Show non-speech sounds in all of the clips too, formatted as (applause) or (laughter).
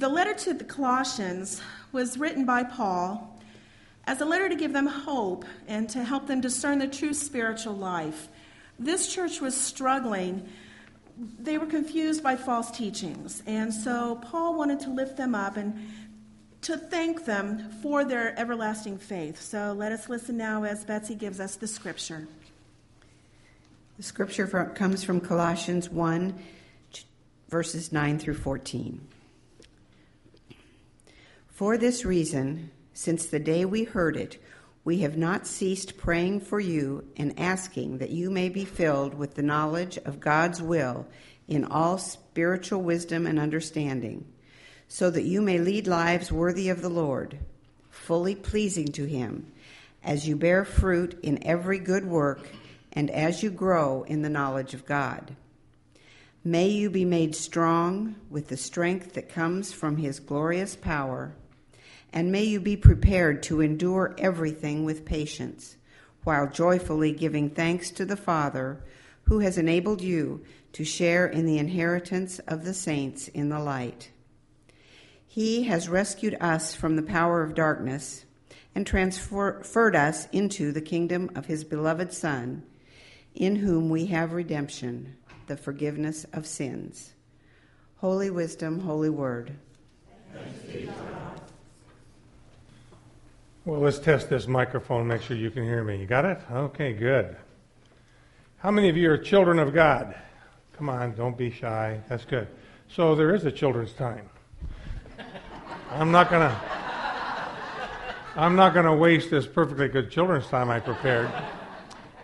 the letter to the Colossians was written by Paul as a letter to give them hope and to help them discern the true spiritual life. This church was struggling. They were confused by false teachings. And so Paul wanted to lift them up and to thank them for their everlasting faith. So let us listen now as Betsy gives us the scripture. The scripture from, comes from Colossians 1, verses 9 through 14. For this reason, since the day we heard it, we have not ceased praying for you and asking that you may be filled with the knowledge of God's will in all spiritual wisdom and understanding so that you may lead lives worthy of the Lord, fully pleasing to Him, as you bear fruit in every good work and as you grow in the knowledge of God. May you be made strong with the strength that comes from His glorious power, and may you be prepared to endure everything with patience, while joyfully giving thanks to the Father who has enabled you to share in the inheritance of the saints in the light. He has rescued us from the power of darkness and transferred us into the kingdom of His beloved Son, in whom we have redemption, the forgiveness of sins. Holy wisdom, holy word. Well, let's test this microphone, make sure you can hear me. You got it? Okay, good. How many of you are children of God? Come on, don't be shy. That's good. So there is a children's time. I'm not gonna. I'm not going to waste this perfectly good children's time I prepared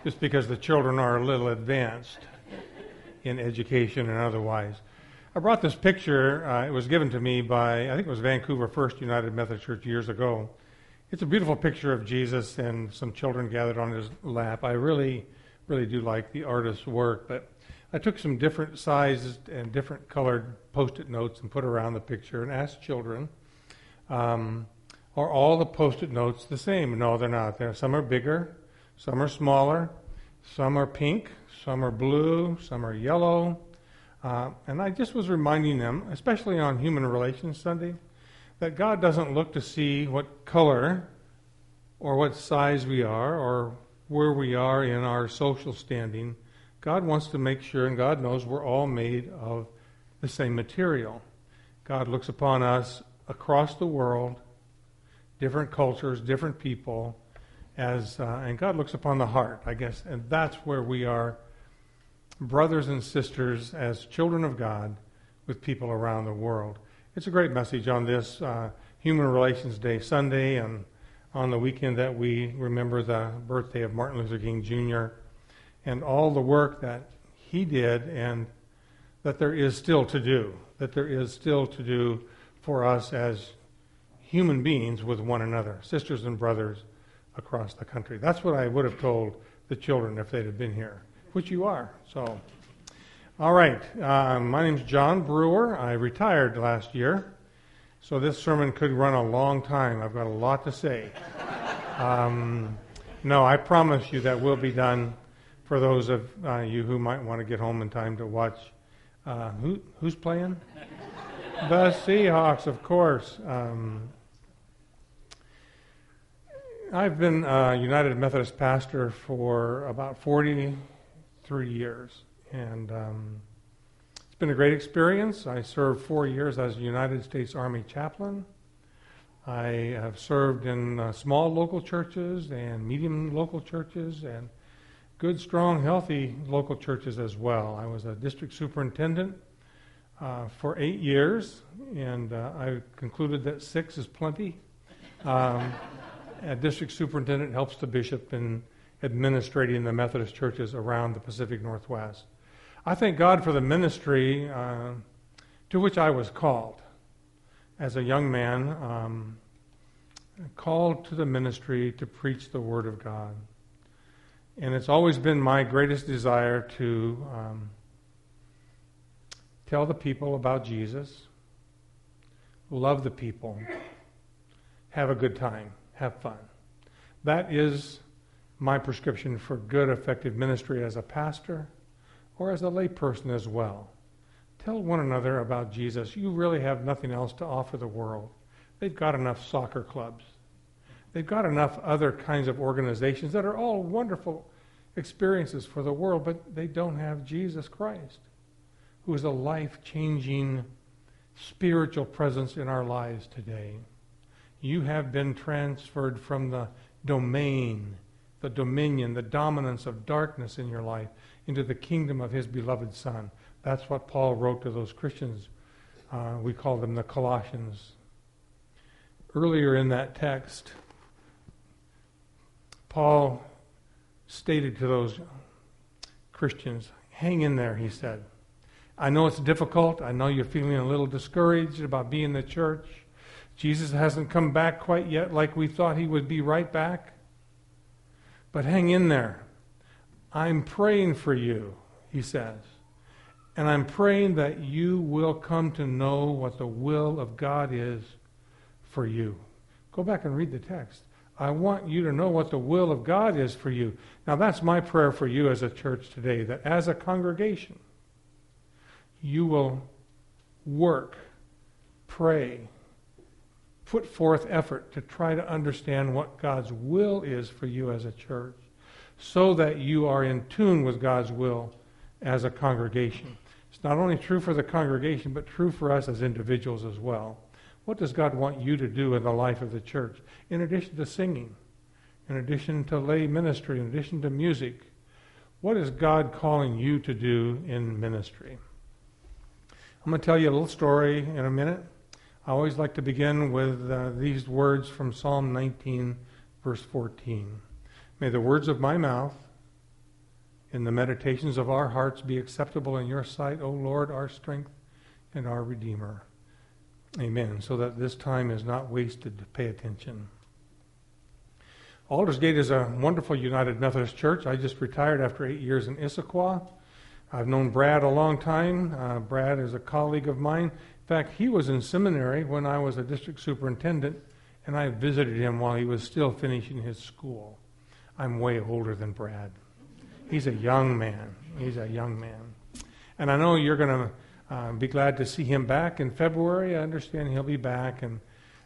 just because the children are a little advanced in education and otherwise. I brought this picture. Uh, it was given to me by, I think it was Vancouver First United Methodist Church years ago. It's a beautiful picture of Jesus and some children gathered on his lap. I really, really do like the artist's work, but I took some different sized and different colored post it notes and put around the picture and asked children um, are all the post-it notes the same? No, they're not. They're, some are bigger, some are smaller, some are pink, some are blue, some are yellow. Uh, and I just was reminding them, especially on Human Relations Sunday, that God doesn't look to see what color or what size we are or where we are in our social standing. God wants to make sure, and God knows we're all made of the same material. God looks upon us across the world, different cultures, different people, as uh, and God looks upon the heart, I guess, and that's where we are, brothers and sisters, as children of God, with people around the world. It's a great message on this uh, Human Relations Day Sunday, and on the weekend that we remember the birthday of Martin Luther King Jr. and all the work that he did, and that there is still to do. That there is still to do for us as human beings with one another, sisters and brothers across the country. That's what I would have told the children if they'd have been here, which you are. So, all right. Uh, my name's John Brewer. I retired last year, so this sermon could run a long time. I've got a lot to say. Um, no, I promise you that will be done for those of uh, you who might want to get home in time to watch. Uh, who, who's playing? the Seahawks, of course. Um, I've been a United Methodist pastor for about 43 years, and um, it's been a great experience. I served four years as a United States Army chaplain. I have served in uh, small local churches and medium local churches and good, strong, healthy local churches as well. I was a district superintendent uh, for eight years, and uh, I concluded that six is plenty. Um, a district superintendent helps the bishop in administrating the Methodist churches around the Pacific Northwest. I thank God for the ministry uh, to which I was called as a young man, um, called to the ministry to preach the Word of God. And it's always been my greatest desire to um, Tell the people about Jesus. Love the people. Have a good time. Have fun. That is my prescription for good, effective ministry as a pastor or as a layperson as well. tell one another about Jesus. You really have nothing else to offer the world. They've got enough soccer clubs. They've got enough other kinds of organizations that are all wonderful experiences for the world, but they don't have Jesus Christ, who is a life changing spiritual presence in our lives today. You have been transferred from the domain, the dominion, the dominance of darkness in your life into the kingdom of his beloved Son. That's what Paul wrote to those Christians. Uh, we call them the Colossians. Earlier in that text, Paul stated to those Christians, hang in there, he said. I know it's difficult. I know you're feeling a little discouraged about being in the church. Jesus hasn't come back quite yet like we thought he would be right back. But hang in there. I'm praying for you, he says. And I'm praying that you will come to know what the will of God is for you. Go back and read the text. I want you to know what the will of God is for you. Now, that's my prayer for you as a church today, that as a congregation, you will work, pray, put forth effort to try to understand what God's will is for you as a church so that you are in tune with God's will as a congregation. It's not only true for the congregation, but true for us as individuals as well. What does God want you to do in the life of the church? In addition to singing, in addition to lay ministry, in addition to music, what is God calling you to do in ministry? I'm going to tell you a little story in a minute. I always like to begin with uh, these words from Psalm 19, verse 14. May the words of my mouth and the meditations of our hearts be acceptable in your sight, O Lord, our strength and our Redeemer. Amen. So that this time is not wasted pay attention. Aldersgate is a wonderful United Methodist church. I just retired after eight years in Issaquah. I've known Brad a long time. Uh, Brad is a colleague of mine. Fact, he was in seminary when I was a district superintendent, and I visited him while he was still finishing his school. I'm way older than Brad. He's a young man. He's a young man. And I know you're going to uh, be glad to see him back in February. I understand he'll be back. And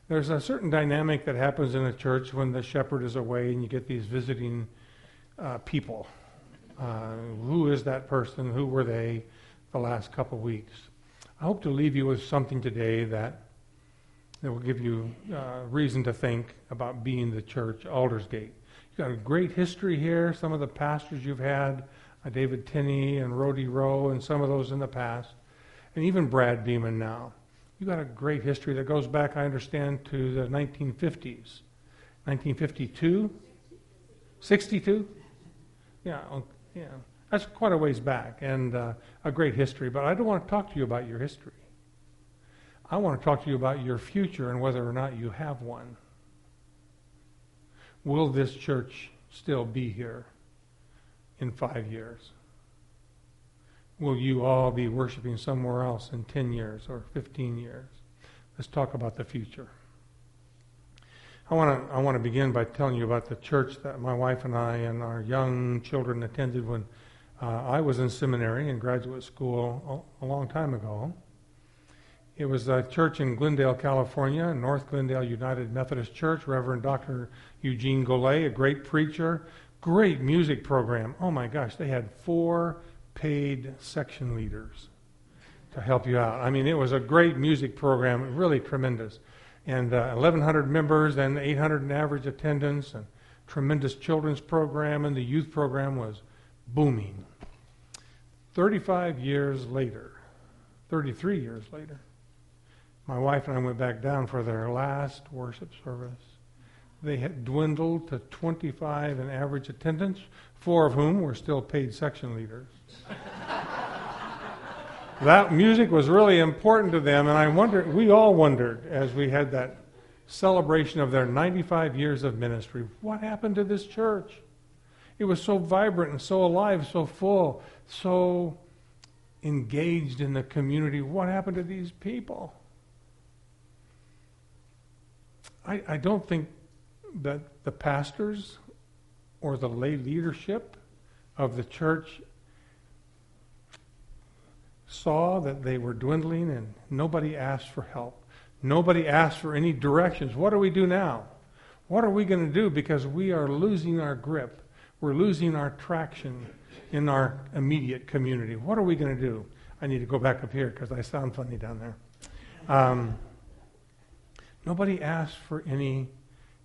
there's a certain dynamic that happens in a church when the shepherd is away and you get these visiting uh, people. Uh, who is that person? Who were they the last couple weeks? I hope to leave you with something today that, that will give you uh, reason to think about being the church, Aldersgate. You've got a great history here. Some of the pastors you've had, uh, David Tinney and Rhodey Rowe, and some of those in the past, and even Brad Beeman now. You've got a great history that goes back, I understand, to the 1950s. 1952? 62? Yeah, yeah, that's quite a ways back and uh, a great history. But I don't want to talk to you about your history. I want to talk to you about your future and whether or not you have one. Will this church still be here in five years? Will you all be worshiping somewhere else in 10 years or 15 years? Let's talk about the future. I want to I want to begin by telling you about the church that my wife and I and our young children attended when uh, I was in seminary and graduate school a, a, long time ago. It was a church in Glendale, California, North Glendale United Methodist Church. Reverend Dr. Eugene Golay, a great preacher, great music program. Oh my gosh, they had four paid section leaders to help you out. I mean, it was a great music program, really tremendous and uh, 1,100 members and 800 in average attendance, and tremendous children's program, and the youth program was booming. 35 years later, 33 years later, my wife and I went back down for their last worship service. They had dwindled to 25 in average attendance, four of whom were still paid section leaders (laughs) that music was really important to them, and I wondered, we all wondered as we had that celebration of their 95 years of ministry, what happened to this church? It was so vibrant and so alive, so full, so engaged in the community. What happened to these people? I, I don't think that the pastors or the lay leadership of the church saw that they were dwindling and nobody asked for help. Nobody asked for any directions. What do we do now? What are we going to do? Because we are losing our grip. We're losing our traction in our immediate community. What are we going to do? I need to go back up here because I sound funny down there. Um, nobody asked for any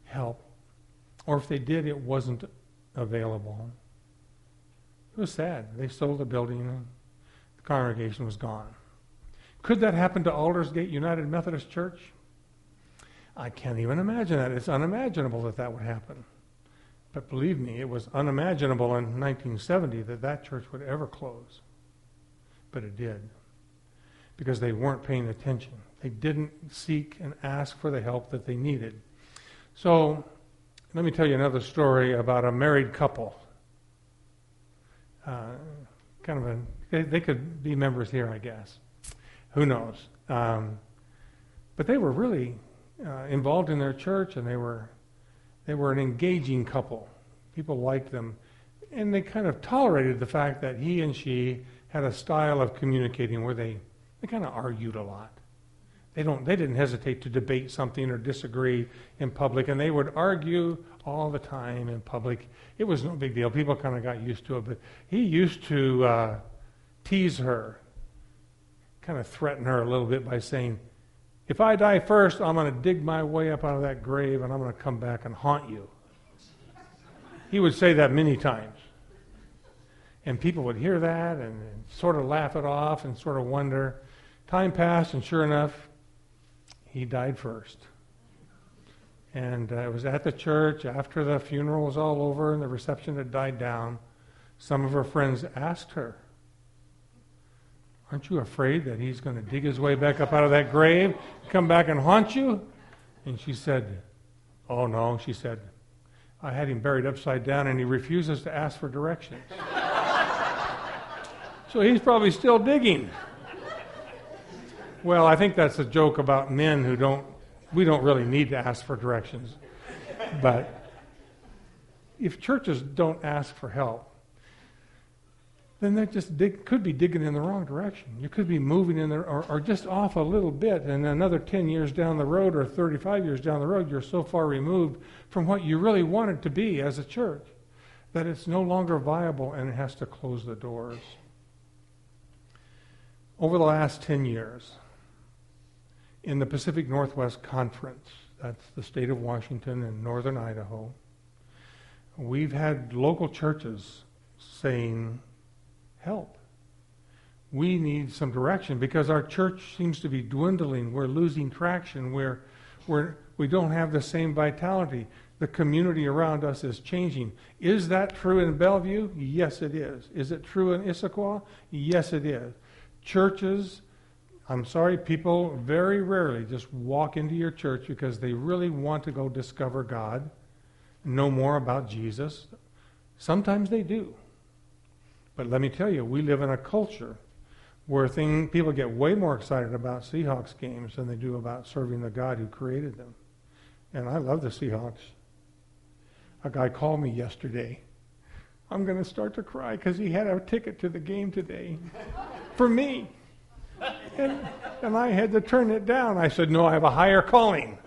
help. Or if they did, it wasn't available. It was sad. They sold the building and the congregation was gone. Could that happen to Aldersgate United Methodist Church? I can't even imagine that. It's unimaginable that that would happen. But believe me, it was unimaginable in 1970 that that church would ever close. But it did. Because they weren't paying attention. They didn't seek and ask for the help that they needed. So, let me tell you another story about a married couple. Uh, kind of a, they, they, could be members here, I guess. Who knows? Um, but they were really uh, involved in their church, and they were they were an engaging couple. People liked them, and they kind of tolerated the fact that he and she had a style of communicating where they they kind of argued a lot. They don't they didn't hesitate to debate something or disagree in public, and they would argue all the time in public. It was no big deal. People kind of got used to it, but he used to uh, tease her, kind of threaten her a little bit by saying, If I die first, I'm going to dig my way up out of that grave and I'm going to come back and haunt you. He would say that many times. And people would hear that and, and sort of laugh it off and sort of wonder. Time passed, and sure enough, he died first. And uh, it was at the church after the funeral was all over and the reception had died down. Some of her friends asked her, Aren't you afraid that he's going to dig his way back up out of that grave, come back and haunt you? And she said, Oh no, she said, I had him buried upside down and he refuses to ask for directions. (laughs) so he's probably still digging. Well, I think that's a joke about men who don't we don't really need to ask for directions. But if churches don't ask for help, then they just dig, could be digging in the wrong direction. You could be moving in there or, or, just off a little bit, and another 10 years down the road or 35 years down the road, you're so far removed from what you really wanted to be as a church that it's no longer viable and it has to close the doors. Over the last 10 years, in the Pacific Northwest Conference. That's the state of Washington and northern Idaho. We've had local churches saying, help. We need some direction because our church seems to be dwindling. We're losing traction. We're, we're, we don't have the same vitality. The community around us is changing. Is that true in Bellevue? Yes, it is. Is it true in Issaquah? Yes, it is. Churches I'm sorry, people very rarely just walk into your church because they really want to go discover God, know more about Jesus. Sometimes they do. But let me tell you, we live in a culture where thing, people get way more excited about Seahawks games than they do about serving the God who created them. And I love the Seahawks. A guy called me yesterday. I'm going to start to cry because he had a ticket to the game today (laughs) for me. And, and I had to turn it down. I said, No, I have a higher calling.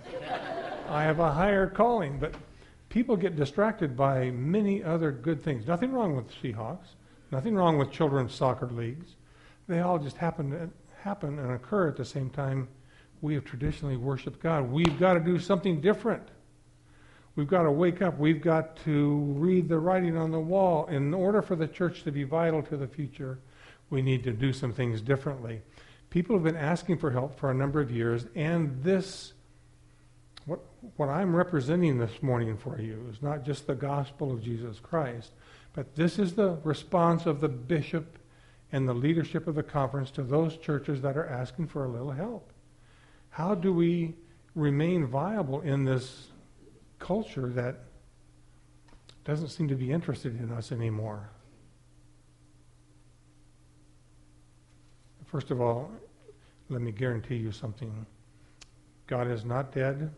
I have a higher calling. But people get distracted by many other good things. Nothing wrong with Seahawks, nothing wrong with children's soccer leagues. They all just happen to happen and occur at the same time we have traditionally worshiped God. We've got to do something different. We've got to wake up. We've got to read the writing on the wall. In order for the church to be vital to the future, we need to do some things differently. People have been asking for help for a number of years, and this, what, what I'm representing this morning for you, is not just the gospel of Jesus Christ, but this is the response of the bishop and the leadership of the conference to those churches that are asking for a little help. How do we remain viable in this culture that doesn't seem to be interested in us anymore? First of all, let me guarantee you something. God is not dead.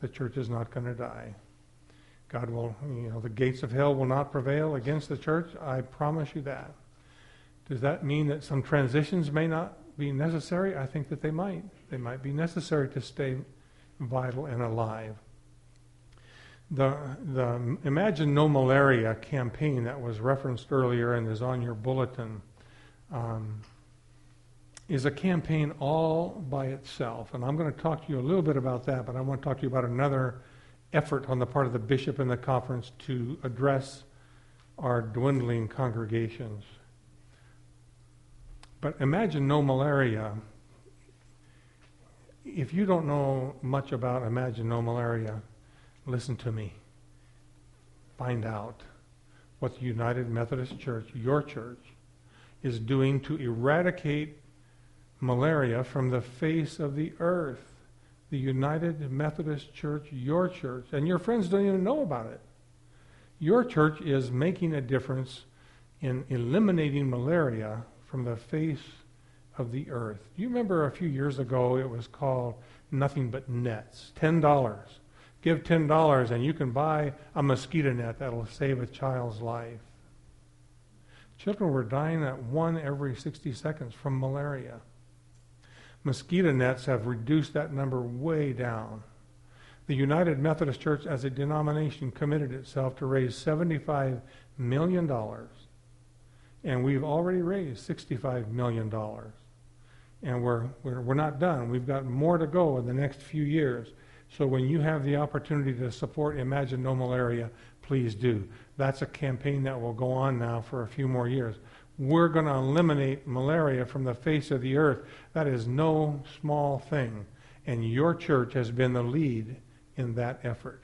The church is not going to die. God will, you know, the gates of hell will not prevail against the church. I promise you that. Does that mean that some transitions may not be necessary? I think that they might. They might be necessary to stay vital and alive. The, the Imagine No Malaria campaign that was referenced earlier and is on your bulletin um, is a campaign all by itself. And I'm going to talk to you a little bit about that, but I want to talk to you about another effort on the part of the bishop and the conference to address our dwindling congregations. But imagine no malaria. If you don't know much about Imagine No Malaria, listen to me. Find out what the United Methodist Church, your church, is doing to eradicate malaria from the face of the earth. The United Methodist Church, your church, and your friends don't even know about it. Your church is making a difference in eliminating malaria from the face of the earth. Do you remember a few years ago it was called Nothing But Nets? $10. Give $10 and you can buy a mosquito net that'll save a child's life. Children were dying at one every 60 seconds from malaria. Mosquito nets have reduced that number way down. The United Methodist Church, as a denomination, committed itself to raise $75 million, and we've already raised $65 million. And we're, we're, we're not done. We've got more to go in the next few years. So when you have the opportunity to support Imagine No Malaria, please do. That's a campaign that will go on now for a few more years. We're going to eliminate malaria from the face of the earth. That is no small thing. And your church has been the lead in that effort.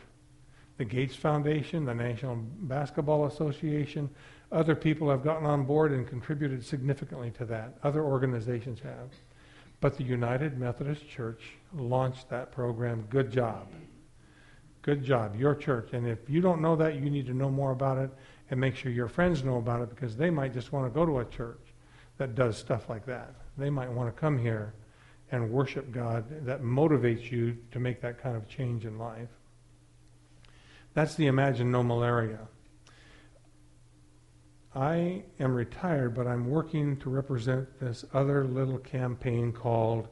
The Gates Foundation, the National Basketball Association, other people have gotten on board and contributed significantly to that. Other organizations have. But the United Methodist Church launched that program. Good job. Good job, your church. And if you don't know that, you need to know more about it and make sure your friends know about it because they might just want to go to a church that does stuff like that. They might want to come here and worship God that motivates you to make that kind of change in life. That's the Imagine No Malaria. I am retired, but I'm working to represent this other little campaign called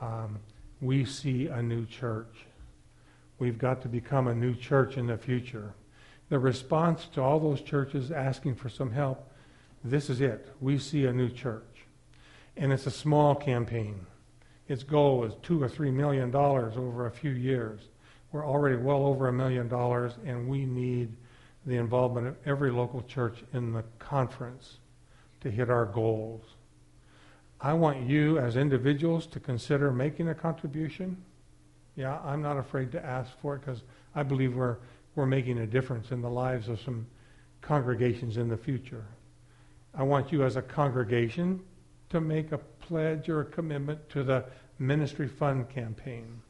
um, We See a New Church. We've got to become a new church in the future. The response to all those churches asking for some help, this is it. We see a new church. And it's a small campaign. Its goal is two or three million dollars over a few years. We're already well over a million dollars, and we need the involvement of every local church in the conference to hit our goals. I want you as individuals to consider making a contribution. Yeah, I'm not afraid to ask for it because I believe we're, we're making a difference in the lives of some congregations in the future. I want you as a congregation to make a pledge or a commitment to the Ministry Fund campaign.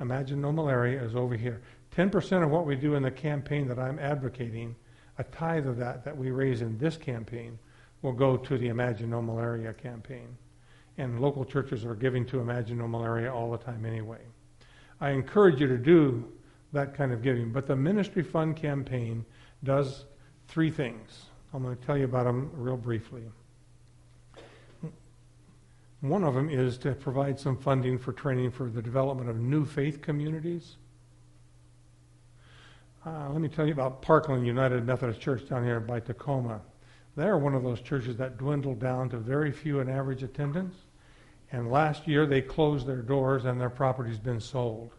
Imagine no malaria is over here. 10% of what we do in the campaign that I'm advocating, a tithe of that that we raise in this campaign, will go to the Imagine No Malaria campaign. And local churches are giving to Imagine No Malaria all the time anyway. I encourage you to do that kind of giving. But the Ministry Fund campaign does three things. I'm going to tell you about them real briefly. One of them is to provide some funding for training for the development of new faith communities. Uh, let me tell you about Parkland United Methodist Church down here by Tacoma. They're one of those churches that dwindled down to very few in average attendance. And last year they closed their doors and their property's been sold.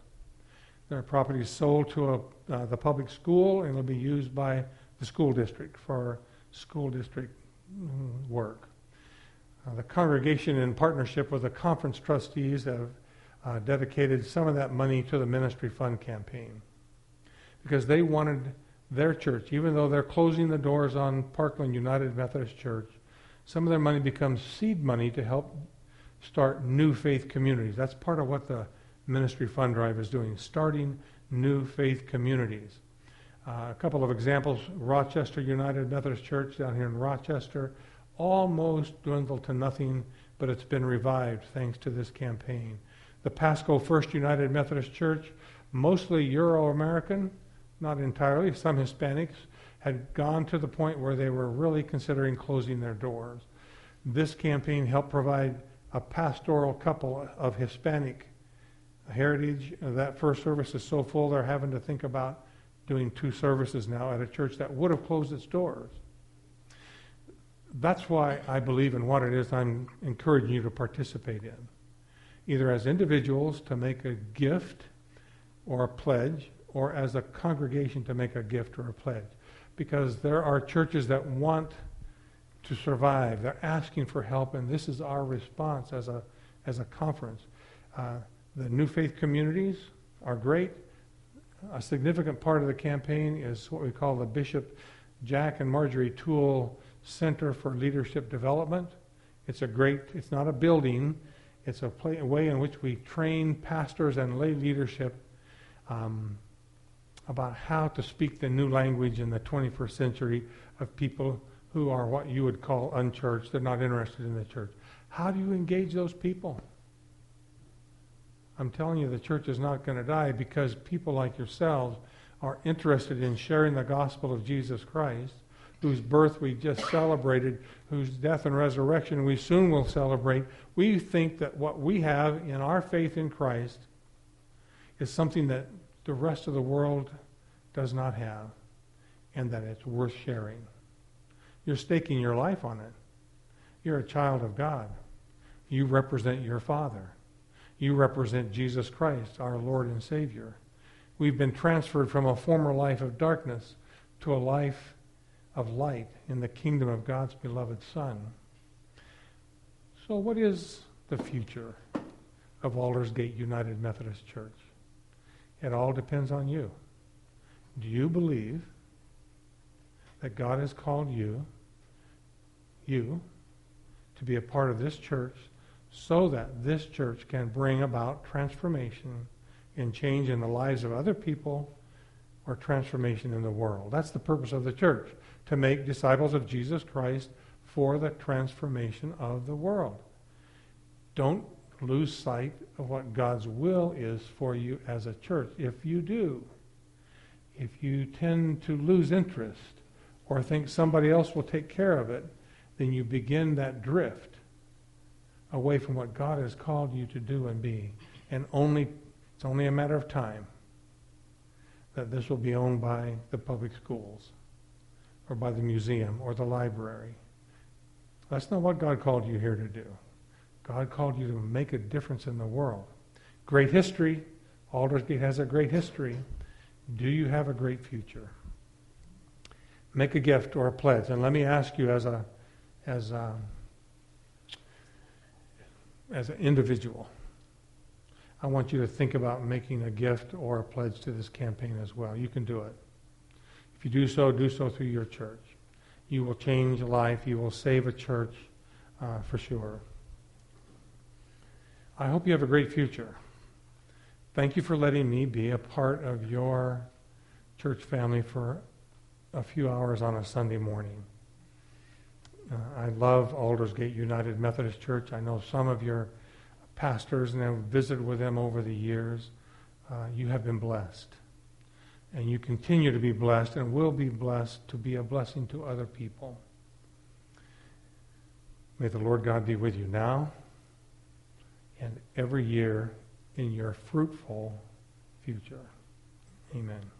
Their property is sold to a, uh, the public school and it'll be used by the school district for school district mm, work. Uh, the congregation, in partnership with the conference trustees, have uh, dedicated some of that money to the ministry fund campaign because they wanted their church, even though they're closing the doors on Parkland United Methodist Church, some of their money becomes seed money to help start new faith communities. That's part of what the ministry fund drive is doing, starting new faith communities. Uh, a couple of examples Rochester United Methodist Church down here in Rochester almost dwindled to nothing, but it's been revived thanks to this campaign. The Pasco First United Methodist Church, mostly Euro American, not entirely, some Hispanics, had gone to the point where they were really considering closing their doors. This campaign helped provide a pastoral couple of Hispanic heritage. That first service is so full they're having to think about doing two services now at a church that would have closed its doors. That's why I believe in what it is I'm encouraging you to participate in. Either as individuals to make a gift or a pledge, or as a congregation to make a gift or a pledge. Because there are churches that want to survive. They're asking for help, and this is our response as a, as a conference. Uh, the New Faith communities are great. A significant part of the campaign is what we call the Bishop Jack and Marjorie Tuell Center for Leadership Development. It's a great, it's not a building, it's a, play, a way in which we train pastors and lay leadership um, about how to speak the new language in the 21st century of people who are what you would call unchurched. They're not interested in the church. How do you engage those people? I'm telling you, the church is not going to die because people like yourselves are interested in sharing the gospel of Jesus Christ, whose birth we just celebrated, whose death and resurrection we soon will celebrate. We think that what we have in our faith in Christ is something that the rest of the world does not have, and that it's worth sharing. You're staking your life on it. You're a child of God. You represent your Father. You represent Jesus Christ, our Lord and Savior. We've been transferred from a former life of darkness to a life of light in the kingdom of God's beloved Son. So, what is the future of Aldersgate United Methodist Church? It all depends on you. Do you believe that God has called you, you, to be a part of this church so that this church can bring about transformation and change in the lives of other people or transformation in the world? That's the purpose of the church, to make disciples of Jesus Christ for the transformation of the world. Don't lose sight of what God's will is for you as a church. If you do, if you tend to lose interest or think somebody else will take care of it, then you begin that drift away from what God has called you to do and be. And only it's only a matter of time that this will be owned by the public schools or by the museum or the library. That's not what God called you here to do. God called you to make a difference in the world. Great history. Aldersgate has a great history. Do you have a great future? Make a gift or a pledge. And let me ask you as a as a, as an individual. I want you to think about making a gift or a pledge to this campaign as well. You can do it. If you do so, do so through your church. You will change life. You will save a church uh, for sure. I hope you have a great future. Thank you for letting me be a part of your church family for a few hours on a Sunday morning. Uh, I love Aldersgate United Methodist Church. I know some of your pastors and I've visited with them over the years. Uh, you have been blessed. And you continue to be blessed and will be blessed to be a blessing to other people. May the Lord God be with you now and every year in your fruitful future. Amen.